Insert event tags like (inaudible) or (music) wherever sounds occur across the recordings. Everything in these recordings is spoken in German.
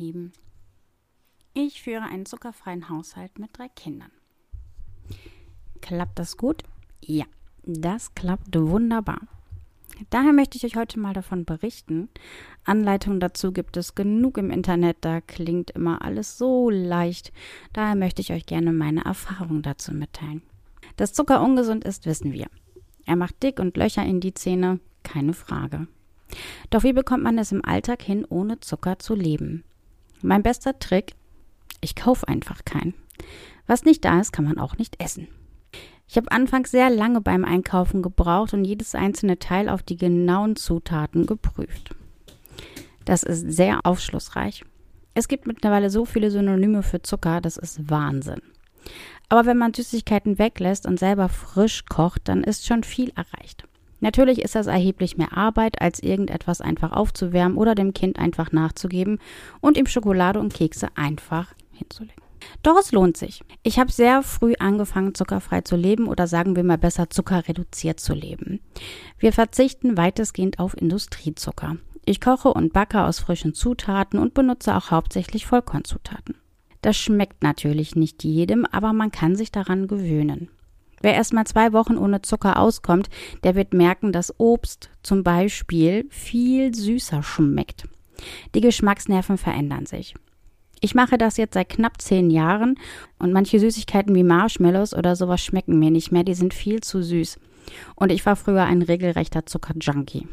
Lieben. Ich führe einen zuckerfreien Haushalt mit drei Kindern. Klappt das gut? Ja, das klappt wunderbar. Daher möchte ich euch heute mal davon berichten. Anleitungen dazu gibt es genug im Internet, da klingt immer alles so leicht. Daher möchte ich euch gerne meine Erfahrung dazu mitteilen. Dass Zucker ungesund ist, wissen wir. Er macht dick und Löcher in die Zähne, keine Frage. Doch wie bekommt man es im Alltag hin, ohne Zucker zu leben? Mein bester Trick, ich kaufe einfach keinen. Was nicht da ist, kann man auch nicht essen. Ich habe anfangs sehr lange beim Einkaufen gebraucht und jedes einzelne Teil auf die genauen Zutaten geprüft. Das ist sehr aufschlussreich. Es gibt mittlerweile so viele Synonyme für Zucker, das ist Wahnsinn. Aber wenn man Süßigkeiten weglässt und selber frisch kocht, dann ist schon viel erreicht. Natürlich ist das erheblich mehr Arbeit, als irgendetwas einfach aufzuwärmen oder dem Kind einfach nachzugeben und ihm Schokolade und Kekse einfach hinzulegen. Doch es lohnt sich. Ich habe sehr früh angefangen, zuckerfrei zu leben oder sagen wir mal besser zuckerreduziert zu leben. Wir verzichten weitestgehend auf Industriezucker. Ich koche und backe aus frischen Zutaten und benutze auch hauptsächlich Vollkornzutaten. Das schmeckt natürlich nicht jedem, aber man kann sich daran gewöhnen. Wer erst mal zwei Wochen ohne Zucker auskommt, der wird merken, dass Obst zum Beispiel viel süßer schmeckt. Die Geschmacksnerven verändern sich. Ich mache das jetzt seit knapp zehn Jahren und manche Süßigkeiten wie Marshmallows oder sowas schmecken mir nicht mehr, die sind viel zu süß. Und ich war früher ein regelrechter Zuckerjunkie.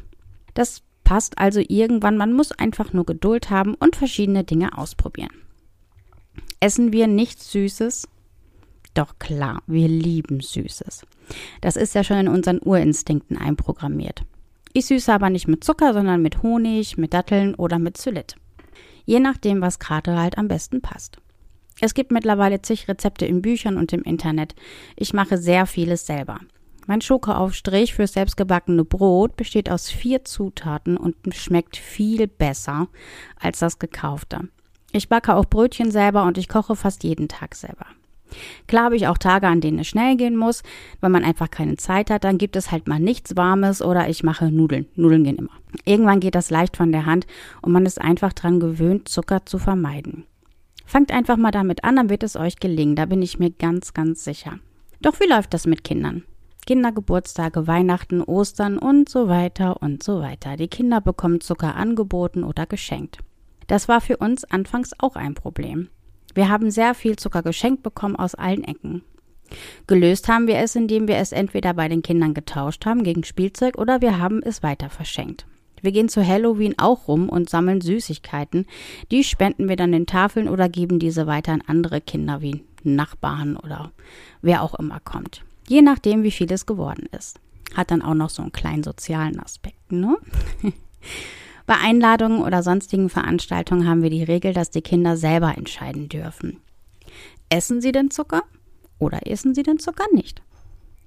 Das passt also irgendwann, man muss einfach nur Geduld haben und verschiedene Dinge ausprobieren. Essen wir nichts Süßes, doch klar, wir lieben Süßes. Das ist ja schon in unseren Urinstinkten einprogrammiert. Ich süße aber nicht mit Zucker, sondern mit Honig, mit Datteln oder mit Zylit. Je nachdem, was gerade halt am besten passt. Es gibt mittlerweile zig Rezepte in Büchern und im Internet. Ich mache sehr vieles selber. Mein Schokoaufstrich für selbstgebackene Brot besteht aus vier Zutaten und schmeckt viel besser als das gekaufte. Ich backe auch Brötchen selber und ich koche fast jeden Tag selber. Klar habe ich auch Tage, an denen es schnell gehen muss, weil man einfach keine Zeit hat. Dann gibt es halt mal nichts Warmes oder ich mache Nudeln. Nudeln gehen immer. Irgendwann geht das leicht von der Hand und man ist einfach dran gewöhnt, Zucker zu vermeiden. Fangt einfach mal damit an, dann wird es euch gelingen. Da bin ich mir ganz, ganz sicher. Doch wie läuft das mit Kindern? Kindergeburtstage, Weihnachten, Ostern und so weiter und so weiter. Die Kinder bekommen Zucker angeboten oder geschenkt. Das war für uns anfangs auch ein Problem. Wir haben sehr viel Zucker geschenkt bekommen aus allen Ecken. Gelöst haben wir es, indem wir es entweder bei den Kindern getauscht haben gegen Spielzeug oder wir haben es weiter verschenkt. Wir gehen zu Halloween auch rum und sammeln Süßigkeiten. Die spenden wir dann den Tafeln oder geben diese weiter an andere Kinder wie Nachbarn oder wer auch immer kommt. Je nachdem, wie viel es geworden ist. Hat dann auch noch so einen kleinen sozialen Aspekt, ne? (laughs) Bei Einladungen oder sonstigen Veranstaltungen haben wir die Regel, dass die Kinder selber entscheiden dürfen. Essen sie den Zucker oder essen sie den Zucker nicht?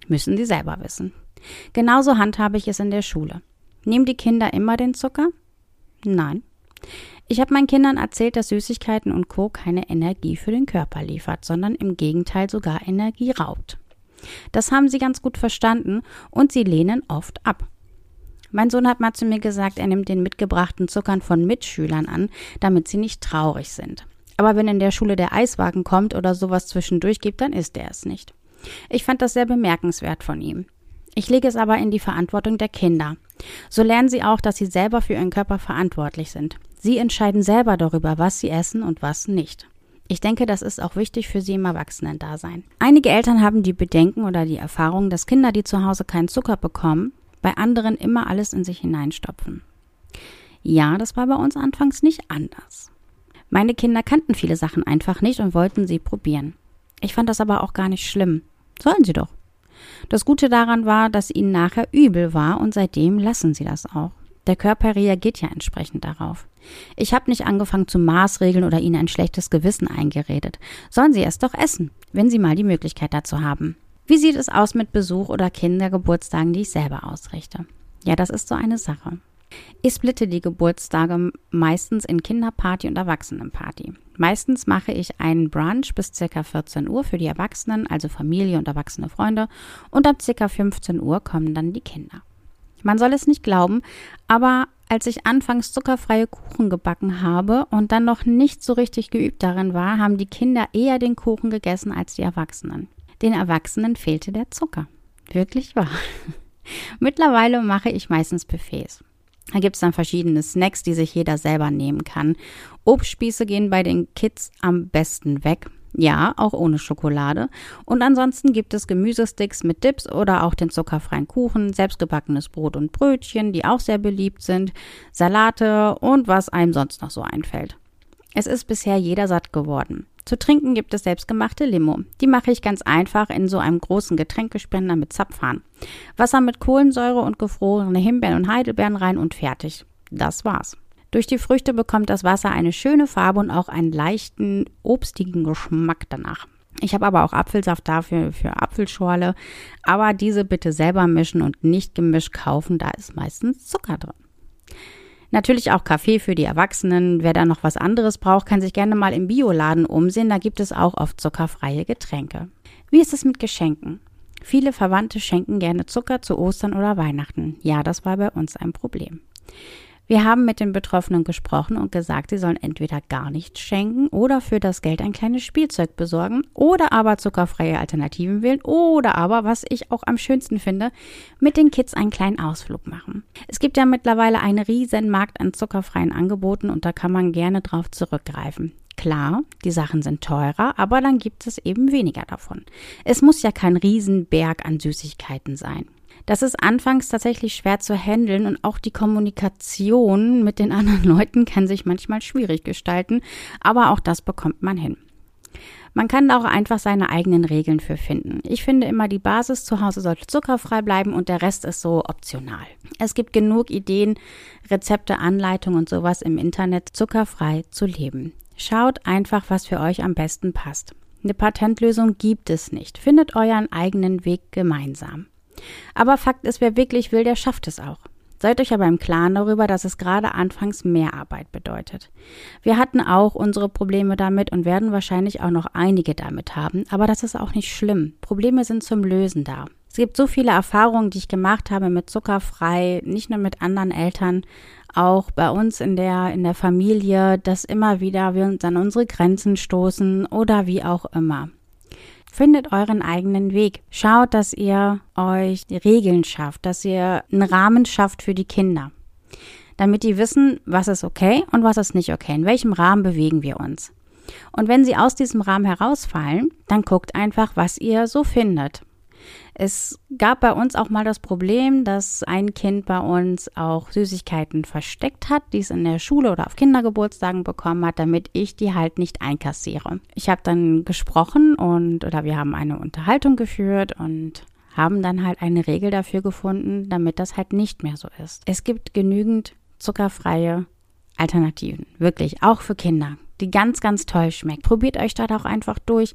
Müssen sie selber wissen. Genauso handhabe ich es in der Schule. Nehmen die Kinder immer den Zucker? Nein. Ich habe meinen Kindern erzählt, dass Süßigkeiten und Co. keine Energie für den Körper liefert, sondern im Gegenteil sogar Energie raubt. Das haben sie ganz gut verstanden und sie lehnen oft ab. Mein Sohn hat mal zu mir gesagt, er nimmt den mitgebrachten Zuckern von Mitschülern an, damit sie nicht traurig sind. Aber wenn in der Schule der Eiswagen kommt oder sowas zwischendurch gibt, dann ist er es nicht. Ich fand das sehr bemerkenswert von ihm. Ich lege es aber in die Verantwortung der Kinder. So lernen sie auch, dass sie selber für ihren Körper verantwortlich sind. Sie entscheiden selber darüber, was sie essen und was nicht. Ich denke, das ist auch wichtig für sie im Erwachsenen-Dasein. Einige Eltern haben die Bedenken oder die Erfahrung, dass Kinder, die zu Hause keinen Zucker bekommen, bei anderen immer alles in sich hineinstopfen. Ja, das war bei uns anfangs nicht anders. Meine Kinder kannten viele Sachen einfach nicht und wollten sie probieren. Ich fand das aber auch gar nicht schlimm. Sollen sie doch. Das Gute daran war, dass ihnen nachher übel war und seitdem lassen sie das auch. Der Körper reagiert ja entsprechend darauf. Ich habe nicht angefangen zu maßregeln oder ihnen ein schlechtes Gewissen eingeredet. Sollen sie es doch essen, wenn sie mal die Möglichkeit dazu haben. Wie sieht es aus mit Besuch oder Kindergeburtstagen, die ich selber ausrichte? Ja, das ist so eine Sache. Ich splitte die Geburtstage meistens in Kinderparty und Erwachsenenparty. Meistens mache ich einen Brunch bis ca. 14 Uhr für die Erwachsenen, also Familie und erwachsene Freunde, und ab ca. 15 Uhr kommen dann die Kinder. Man soll es nicht glauben, aber als ich anfangs zuckerfreie Kuchen gebacken habe und dann noch nicht so richtig geübt darin war, haben die Kinder eher den Kuchen gegessen als die Erwachsenen. Den Erwachsenen fehlte der Zucker. Wirklich wahr. (laughs) Mittlerweile mache ich meistens Buffets. Da gibt es dann verschiedene Snacks, die sich jeder selber nehmen kann. Obstspieße gehen bei den Kids am besten weg. Ja, auch ohne Schokolade. Und ansonsten gibt es Gemüsesticks mit Dips oder auch den zuckerfreien Kuchen, selbstgebackenes Brot und Brötchen, die auch sehr beliebt sind, Salate und was einem sonst noch so einfällt. Es ist bisher jeder satt geworden. Zu trinken gibt es selbstgemachte Limo. Die mache ich ganz einfach in so einem großen Getränkespender mit Zapfhahn. Wasser mit Kohlensäure und gefrorene Himbeeren und Heidelbeeren rein und fertig. Das war's. Durch die Früchte bekommt das Wasser eine schöne Farbe und auch einen leichten, obstigen Geschmack danach. Ich habe aber auch Apfelsaft dafür für Apfelschorle. Aber diese bitte selber mischen und nicht gemischt kaufen, da ist meistens Zucker drin. Natürlich auch Kaffee für die Erwachsenen. Wer da noch was anderes braucht, kann sich gerne mal im Bioladen umsehen. Da gibt es auch oft zuckerfreie Getränke. Wie ist es mit Geschenken? Viele Verwandte schenken gerne Zucker zu Ostern oder Weihnachten. Ja, das war bei uns ein Problem. Wir haben mit den Betroffenen gesprochen und gesagt, sie sollen entweder gar nichts schenken oder für das Geld ein kleines Spielzeug besorgen oder aber zuckerfreie Alternativen wählen oder aber, was ich auch am schönsten finde, mit den Kids einen kleinen Ausflug machen. Es gibt ja mittlerweile einen riesen Markt an zuckerfreien Angeboten und da kann man gerne drauf zurückgreifen. Klar, die Sachen sind teurer, aber dann gibt es eben weniger davon. Es muss ja kein Riesenberg an Süßigkeiten sein. Das ist anfangs tatsächlich schwer zu handeln und auch die Kommunikation mit den anderen (laughs) Leuten kann sich manchmal schwierig gestalten, aber auch das bekommt man hin. Man kann da auch einfach seine eigenen Regeln für finden. Ich finde immer, die Basis zu Hause sollte zuckerfrei bleiben und der Rest ist so optional. Es gibt genug Ideen, Rezepte, Anleitungen und sowas im Internet, zuckerfrei zu leben. Schaut einfach, was für euch am besten passt. Eine Patentlösung gibt es nicht. Findet euren eigenen Weg gemeinsam. Aber Fakt ist, wer wirklich will, der schafft es auch. Seid euch aber im Klaren darüber, dass es gerade anfangs mehr Arbeit bedeutet. Wir hatten auch unsere Probleme damit und werden wahrscheinlich auch noch einige damit haben, aber das ist auch nicht schlimm. Probleme sind zum Lösen da. Es gibt so viele Erfahrungen, die ich gemacht habe mit zuckerfrei, nicht nur mit anderen Eltern, auch bei uns in der, in der Familie, dass immer wieder wir uns an unsere Grenzen stoßen oder wie auch immer. Findet euren eigenen Weg. Schaut, dass ihr euch Regeln schafft, dass ihr einen Rahmen schafft für die Kinder. Damit die wissen, was ist okay und was ist nicht okay. In welchem Rahmen bewegen wir uns. Und wenn sie aus diesem Rahmen herausfallen, dann guckt einfach, was ihr so findet. Es gab bei uns auch mal das Problem, dass ein Kind bei uns auch Süßigkeiten versteckt hat, die es in der Schule oder auf Kindergeburtstagen bekommen hat, damit ich die halt nicht einkassiere. Ich habe dann gesprochen und oder wir haben eine Unterhaltung geführt und haben dann halt eine Regel dafür gefunden, damit das halt nicht mehr so ist. Es gibt genügend zuckerfreie Alternativen, wirklich, auch für Kinder die ganz, ganz toll schmeckt. Probiert euch da auch einfach durch.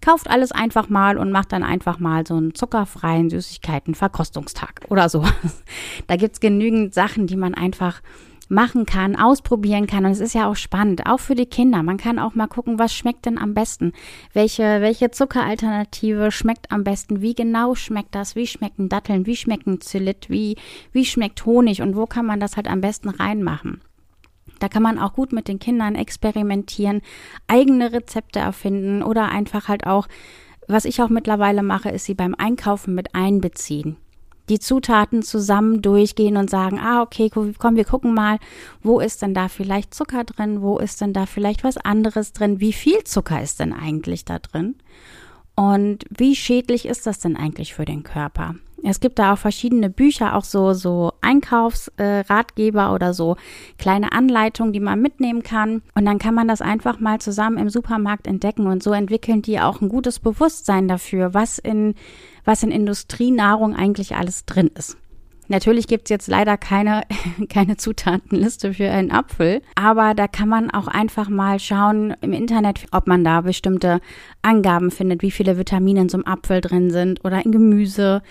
Kauft alles einfach mal und macht dann einfach mal so einen zuckerfreien Süßigkeiten-Verkostungstag oder sowas. (laughs) Da gibt's genügend Sachen, die man einfach machen kann, ausprobieren kann. Und es ist ja auch spannend, auch für die Kinder. Man kann auch mal gucken, was schmeckt denn am besten? Welche, welche Zuckeralternative schmeckt am besten? Wie genau schmeckt das? Wie schmecken Datteln? Wie schmecken Zylit? Wie, wie schmeckt Honig? Und wo kann man das halt am besten reinmachen? Da kann man auch gut mit den Kindern experimentieren, eigene Rezepte erfinden oder einfach halt auch, was ich auch mittlerweile mache, ist sie beim Einkaufen mit einbeziehen. Die Zutaten zusammen durchgehen und sagen, ah, okay, komm, wir gucken mal, wo ist denn da vielleicht Zucker drin, wo ist denn da vielleicht was anderes drin, wie viel Zucker ist denn eigentlich da drin und wie schädlich ist das denn eigentlich für den Körper? Es gibt da auch verschiedene Bücher, auch so, so Einkaufsratgeber äh, oder so kleine Anleitungen, die man mitnehmen kann. Und dann kann man das einfach mal zusammen im Supermarkt entdecken. Und so entwickeln die auch ein gutes Bewusstsein dafür, was in, was in Industrienahrung eigentlich alles drin ist. Natürlich gibt's jetzt leider keine, (laughs) keine Zutatenliste für einen Apfel, aber da kann man auch einfach mal schauen im Internet, ob man da bestimmte Angaben findet, wie viele Vitamine in so einem Apfel drin sind oder in Gemüse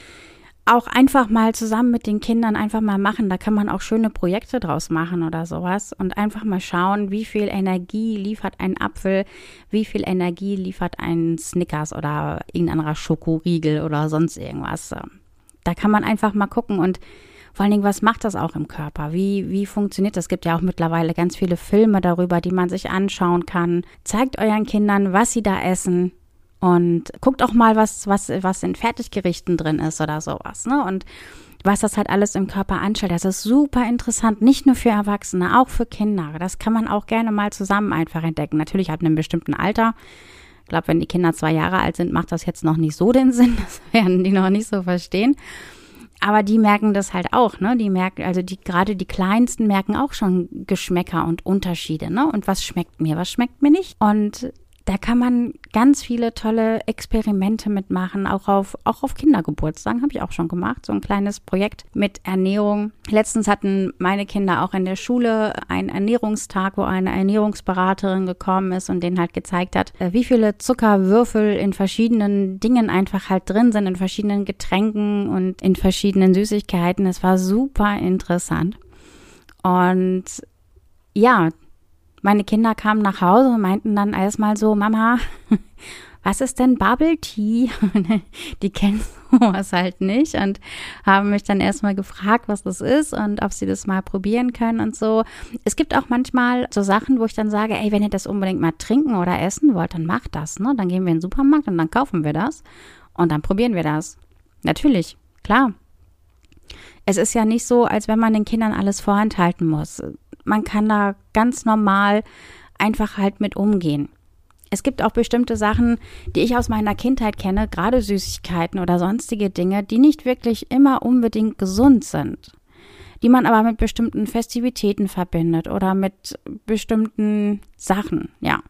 auch einfach mal zusammen mit den Kindern einfach mal machen. Da kann man auch schöne Projekte draus machen oder sowas und einfach mal schauen, wie viel Energie liefert ein Apfel, wie viel Energie liefert ein Snickers oder irgendein anderer Schokoriegel oder sonst irgendwas. Da kann man einfach mal gucken und Vor allen Dingen, was macht das auch im Körper? Wie, wie funktioniert das? Es gibt ja auch mittlerweile ganz viele Filme darüber, die man sich anschauen kann. Zeigt euren Kindern, was sie da essen. Und guckt auch mal, was, was, was in Fertiggerichten drin ist oder sowas. Ne? Und was das halt alles im Körper anstellt. Das ist super interessant, nicht nur für Erwachsene, auch für Kinder. Das kann man auch gerne mal zusammen einfach entdecken. Natürlich ab einem bestimmten Alter. Ich glaube, wenn die Kinder zwei Jahre alt sind, macht das jetzt noch nicht so den (laughs) Sinn. Das werden die noch nicht so verstehen. Aber die merken das halt auch, ne? Die merken, also die, gerade die Kleinsten merken auch schon Geschmäcker und Unterschiede, ne? Und was schmeckt mir, was schmeckt mir nicht? Und da kann man ganz viele tolle Experimente mitmachen, auch auf, auch auf Kindergeburtstagen habe ich auch schon gemacht, so ein kleines Projekt mit Ernährung. Letztens hatten meine Kinder auch in der Schule einen Ernährungstag, wo eine Ernährungsberaterin gekommen ist und denen halt gezeigt hat, äh, wie viele Zuckerwürfel in verschiedenen Dingen einfach halt drin sind, in verschiedenen Getränken und in verschiedenen Süßigkeiten. Es war super interessant. Und ja, meine Kinder kamen nach Hause und meinten dann erstmal so, Mama, (laughs) was ist denn Bubble Tea? (laughs) Die kennen sowas halt nicht und haben mich dann erstmal gefragt, was das ist und ob sie das mal probieren können und so. Es gibt auch manchmal so Sachen, wo ich dann sage, ey, wenn ihr das unbedingt mal trinken oder essen wollt, dann macht das, ne? Dann gehen wir in den Supermarkt und dann kaufen wir das und dann probieren wir das. Natürlich, klar. Es ist ja nicht so, als wenn man den Kindern alles vorenthalten muss man kann da ganz normal einfach halt mit umgehen. Es gibt auch bestimmte Sachen, die ich aus meiner Kindheit kenne, gerade Süßigkeiten oder sonstige Dinge, die nicht wirklich immer unbedingt gesund sind, die man aber mit bestimmten Festivitäten verbindet oder mit bestimmten Sachen, ja.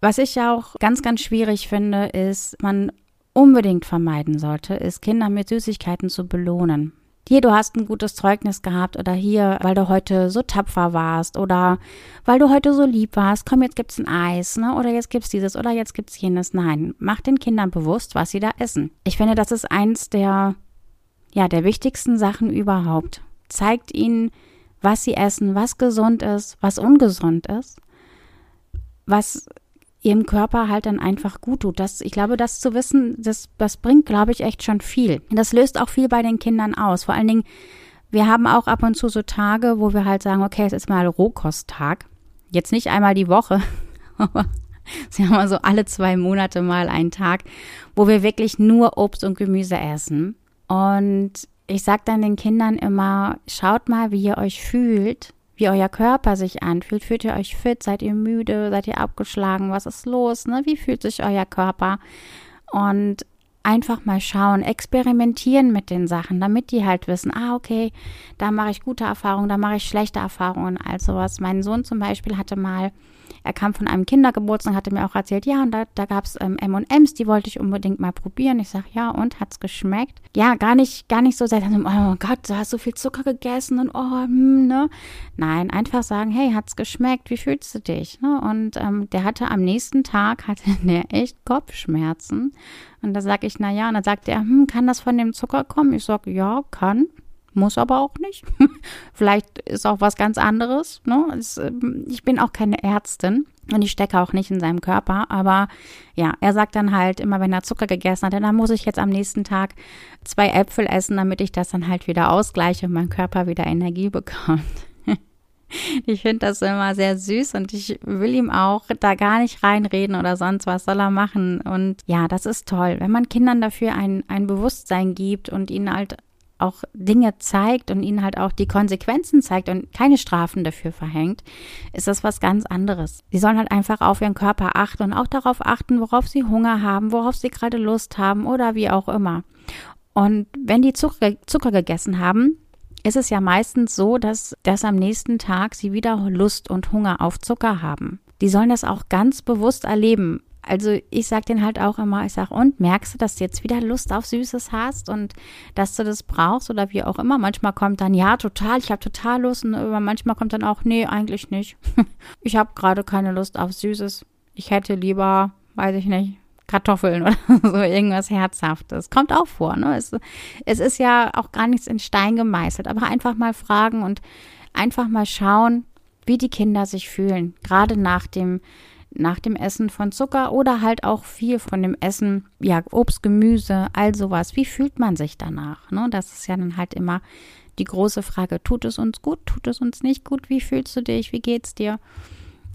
Was ich auch ganz, ganz schwierig finde, ist, man unbedingt vermeiden sollte, ist Kinder mit Süßigkeiten zu belohnen hier, du hast ein gutes Zeugnis gehabt oder hier, weil du heute so tapfer warst oder weil du heute so lieb warst, komm, jetzt gibt's ein Eis, ne? Oder jetzt gibt's dieses oder jetzt gibt's jenes. Nein, mach den Kindern bewusst, was sie da essen. Ich finde, das ist eins der, ja, der wichtigsten Sachen überhaupt. Zeigt ihnen, was sie essen, was gesund ist, was ungesund ist, was ihrem Körper halt dann einfach gut tut. Das, ich glaube, das zu wissen, das, das bringt, glaube ich, echt schon viel. Das löst auch viel bei den Kindern aus. Vor allen Dingen, wir haben auch ab und zu so Tage, wo wir halt sagen, okay, es ist mal Rohkosttag. Jetzt nicht einmal die Woche, (laughs) aber sie haben also alle zwei Monate mal einen Tag, wo wir wirklich nur Obst und Gemüse essen. Und ich sage dann den Kindern immer, schaut mal, wie ihr euch fühlt, wie euer Körper sich anfühlt. Fühlt ihr euch fit? Seid ihr müde? Seid ihr abgeschlagen? Was ist los? Ne? Wie fühlt sich euer Körper? Und einfach mal schauen, experimentieren mit den Sachen, damit die halt wissen, ah, okay, da mache ich gute Erfahrungen, da mache ich schlechte Erfahrungen, all sowas. Mein Sohn zum Beispiel hatte mal er kam von einem Kindergeburtstag, hatte mir auch erzählt, ja, und da, da gab es ähm, M&M's, die wollte ich unbedingt mal probieren. Ich sage, ja, und, hat's geschmeckt? Ja, gar nicht, gar nicht so sehr, oh Gott, du hast so viel Zucker gegessen und oh, hm, ne? Nein, einfach sagen, hey, hat's geschmeckt? Wie fühlst du dich? Ne? Und ähm, der hatte am nächsten Tag, (laughs) hatte der echt Kopfschmerzen. Und da sage ich, na ja, und dann sagt er, hm, kann das von dem Zucker kommen? Ich sage, ja, kann muss aber auch nicht. (laughs) Vielleicht ist auch was ganz anderes. Ne? Es, ähm, ich bin auch keine Ärztin und ich stecke auch nicht in seinem Körper. Aber ja, er sagt dann halt immer, wenn er Zucker gegessen hat, dann muss ich jetzt am nächsten Tag zwei Äpfel essen, damit ich das dann halt wieder ausgleiche und mein Körper wieder Energie bekommt. (laughs) Ich finde das immer sehr süß und ich will ihm auch da gar nicht reinreden oder sonst was soll er machen. Und ja, das ist toll, wenn man Kindern dafür ein, ein Bewusstsein gibt und ihnen halt auch Dinge zeigt und ihnen halt auch die Konsequenzen zeigt und keine Strafen dafür verhängt, ist das was ganz anderes. Sie sollen halt einfach auf ihren Körper achten und auch darauf achten, worauf sie Hunger haben, worauf sie gerade Lust haben oder wie auch immer. Und wenn die Zucker, Zucker gegessen haben, ist es ja meistens so, dass, dass am nächsten Tag sie wieder Lust und Hunger auf Zucker haben. Die sollen das auch ganz bewusst erleben. Also ich sage denen halt auch immer, ich sage, und merkst du, dass du jetzt wieder Lust auf Süßes hast und dass du das brauchst oder wie auch immer. Manchmal kommt dann, ja, total, ich habe total Lust und manchmal kommt dann auch, nee, eigentlich nicht. (laughs) ich habe gerade keine Lust auf Süßes. Ich hätte lieber, weiß ich nicht, Kartoffeln (laughs) oder so irgendwas Herzhaftes. Kommt auch vor, ne? Es, es ist ja auch gar nichts in Stein gemeißelt, aber einfach mal fragen und einfach mal schauen, wie die Kinder sich fühlen, gerade nach dem nach dem Essen von Zucker oder halt auch viel von dem Essen, ja, Obst, Gemüse, all sowas. Wie fühlt man sich danach? Ne? Das ist ja dann halt immer die große Frage, tut es uns gut, tut es uns nicht gut, wie fühlst du dich, wie geht's dir?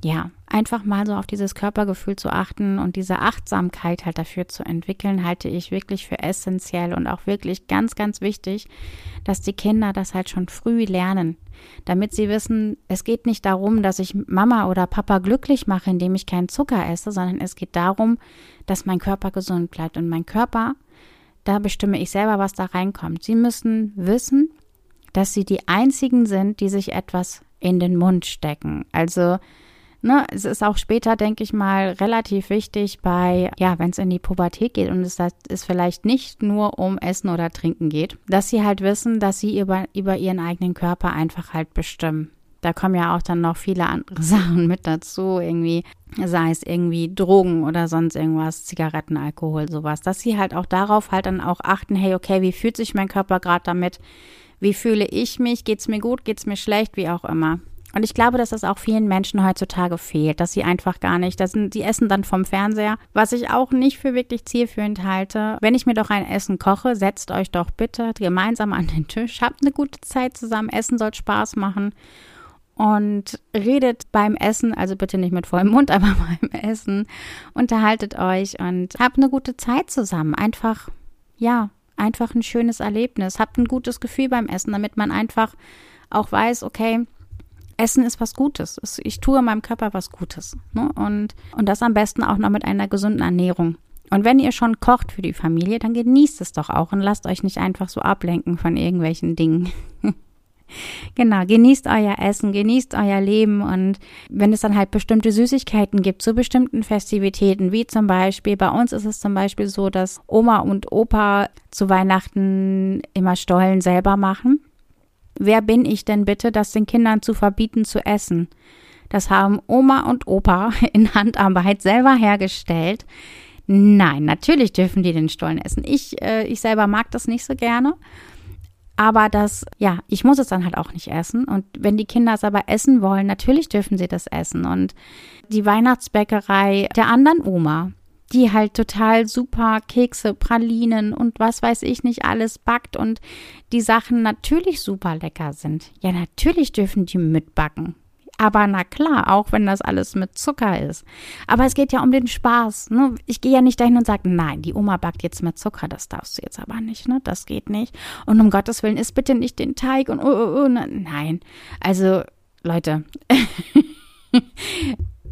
Ja, einfach mal so auf dieses Körpergefühl zu achten und diese Achtsamkeit halt dafür zu entwickeln, halte ich wirklich für essentiell und auch wirklich ganz, ganz wichtig, dass die Kinder das halt schon früh lernen, damit sie wissen, es geht nicht darum, dass ich Mama oder Papa glücklich mache, indem ich keinen Zucker esse, sondern es geht darum, dass mein Körper gesund bleibt und mein Körper, da bestimme ich selber, was da reinkommt. Sie müssen wissen, dass sie die einzigen sind, die sich etwas in den Mund stecken. Also Ne, es ist auch später, denke ich mal, relativ wichtig bei, ja, wenn es in die Pubertät geht und es ist vielleicht nicht nur um Essen oder Trinken geht, dass sie halt wissen, dass sie über, über ihren eigenen Körper einfach halt bestimmen. Da kommen ja auch dann noch viele andere (laughs) Sachen mit dazu, irgendwie, sei es irgendwie Drogen oder sonst irgendwas, Zigaretten, Alkohol, sowas, dass sie halt auch darauf halt dann auch achten, hey, okay, wie fühlt sich mein Körper gerade damit? Wie fühle ich mich? Geht's mir gut? Geht's mir schlecht? Wie auch immer. Und ich glaube, dass das auch vielen Menschen heutzutage fehlt, dass sie einfach gar nicht, das sind, die essen dann vom Fernseher, was ich auch nicht für wirklich zielführend halte. Wenn ich mir doch ein Essen koche, setzt euch doch bitte gemeinsam an den Tisch, habt eine gute Zeit zusammen, Essen soll Spaß machen und redet beim Essen, also bitte nicht mit vollem Mund, (laughs) aber beim Essen, unterhaltet euch und habt eine gute Zeit zusammen. Einfach, ja, einfach ein schönes Erlebnis. Habt ein gutes Gefühl beim Essen, damit man einfach auch weiß, okay, Essen ist was Gutes. Ich tue meinem Körper was Gutes. Ne? Und, und das am besten auch noch mit einer gesunden Ernährung. Und wenn ihr schon kocht für die Familie, dann genießt es doch auch und lasst euch nicht einfach so ablenken von irgendwelchen Dingen. (laughs) genau, genießt euer Essen, genießt euer Leben und wenn es dann halt bestimmte Süßigkeiten gibt zu bestimmten Festivitäten, wie zum Beispiel, bei uns ist es zum Beispiel so, dass Oma und Opa zu Weihnachten immer Stollen selber machen. Wer bin ich denn bitte, das den Kindern zu verbieten zu essen? Das haben Oma und Opa (laughs) in Handarbeit selber hergestellt. Nein, natürlich dürfen die den Stollen essen. Ich, äh, ich selber mag das nicht so gerne. Aber das, ja, ich muss es dann halt auch nicht essen. Und wenn die Kinder es aber essen wollen, natürlich dürfen sie das essen. Und die Weihnachtsbäckerei der anderen Oma, die halt total super Kekse, Pralinen und was weiß ich nicht alles backt und die Sachen natürlich super lecker sind. Ja, natürlich dürfen die mitbacken. Aber na klar, auch wenn das alles mit Zucker ist. Aber es geht ja um den Spaß. Ne? Ich gehe ja nicht dahin und sage, nein, die Oma backt jetzt mit Zucker, das darfst du jetzt aber nicht, ne? Das geht nicht. Und um Gottes Willen, isst bitte nicht den Teig und oh, oh, oh, nein. Also, Leute. (laughs)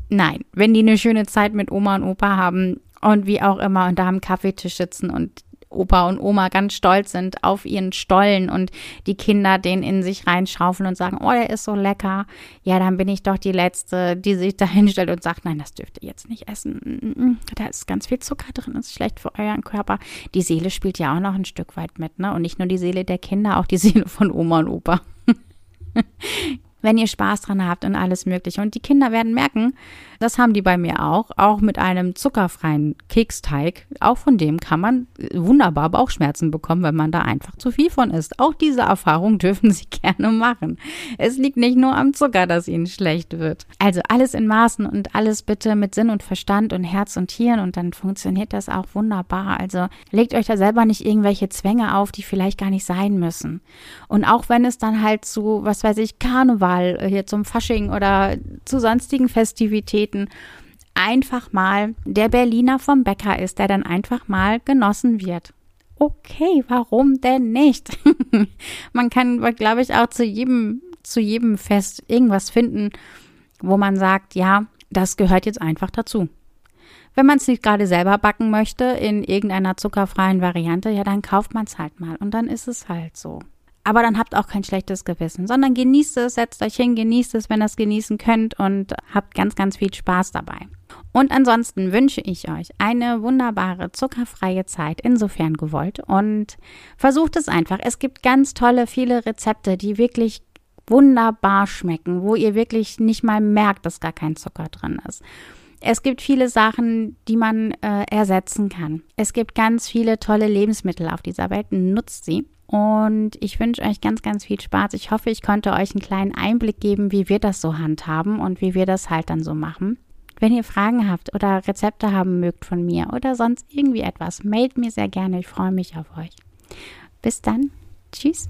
nein, wenn die eine schöne Zeit mit Oma und Opa haben, und wie auch immer und da am Kaffeetisch sitzen und Opa und Oma ganz stolz sind auf ihren Stollen und die Kinder den in sich reinschaufeln und sagen, oh, der ist so lecker. Ja, dann bin ich doch die Letzte, die sich da (laughs) hinstellt und sagt, nein, das dürft ihr jetzt nicht essen. Da ist ganz viel Zucker drin, das ist schlecht für euren Körper. Die Seele spielt ja auch noch ein Stück weit mit, ne? Und nicht nur die Seele der Kinder, auch die Seele von Oma und Opa. (laughs) wenn ihr Spaß dran habt und alles Mögliche. Und die Kinder werden merken, das haben die bei mir auch, auch mit einem zuckerfreien Keksteig. Auch von dem kann man wunderbar Bauchschmerzen bekommen, wenn man da einfach zu viel von isst. Auch diese Erfahrung (laughs) dürfen Sie gerne machen. Es liegt nicht nur am Zucker, dass Ihnen schlecht wird. Also alles in Maßen und alles bitte mit Sinn und Verstand und Herz und Hirn und dann funktioniert das auch wunderbar. Also legt euch da selber nicht irgendwelche Zwänge auf, die vielleicht gar nicht sein müssen. Und auch wenn es dann halt zu, was weiß ich, Karneval äh, hier zum Fasching oder zu sonstigen Festivitäten einfach mal der Berliner vom Bäcker ist, der dann einfach mal genossen wird. Okay, warum denn nicht? (laughs) man kann, glaube ich, auch zu jedem, zu jedem Fest irgendwas finden, wo man sagt, ja, das gehört jetzt einfach dazu. Wenn man es nicht gerade selber backen möchte in irgendeiner zuckerfreien Variante, ja, dann kauft man es halt mal und dann ist es halt so. Aber dann habt auch kein schlechtes Gewissen, sondern genießt es, setzt euch hin, genießt es, wenn ihr es genießen könnt und habt ganz, ganz viel Spaß dabei. Und ansonsten wünsche ich euch eine wunderbare, zuckerfreie Zeit, insofern gewollt. Und versucht es einfach. Es gibt ganz tolle, viele Rezepte, die wirklich wunderbar schmecken, wo ihr wirklich nicht mal merkt, dass gar kein Zucker drin ist. Es gibt viele Sachen, die man äh, ersetzen kann. Es gibt ganz viele tolle Lebensmittel auf dieser Welt. Nutzt sie. Und ich wünsche euch ganz, ganz viel Spaß. Ich hoffe, ich konnte euch einen kleinen Einblick geben, wie wir das so handhaben und wie wir das halt dann so machen. Wenn ihr Fragen habt oder Rezepte haben mögt von mir oder sonst irgendwie etwas, mailt mir sehr gerne. Ich freue mich auf euch. Bis dann. Tschüss.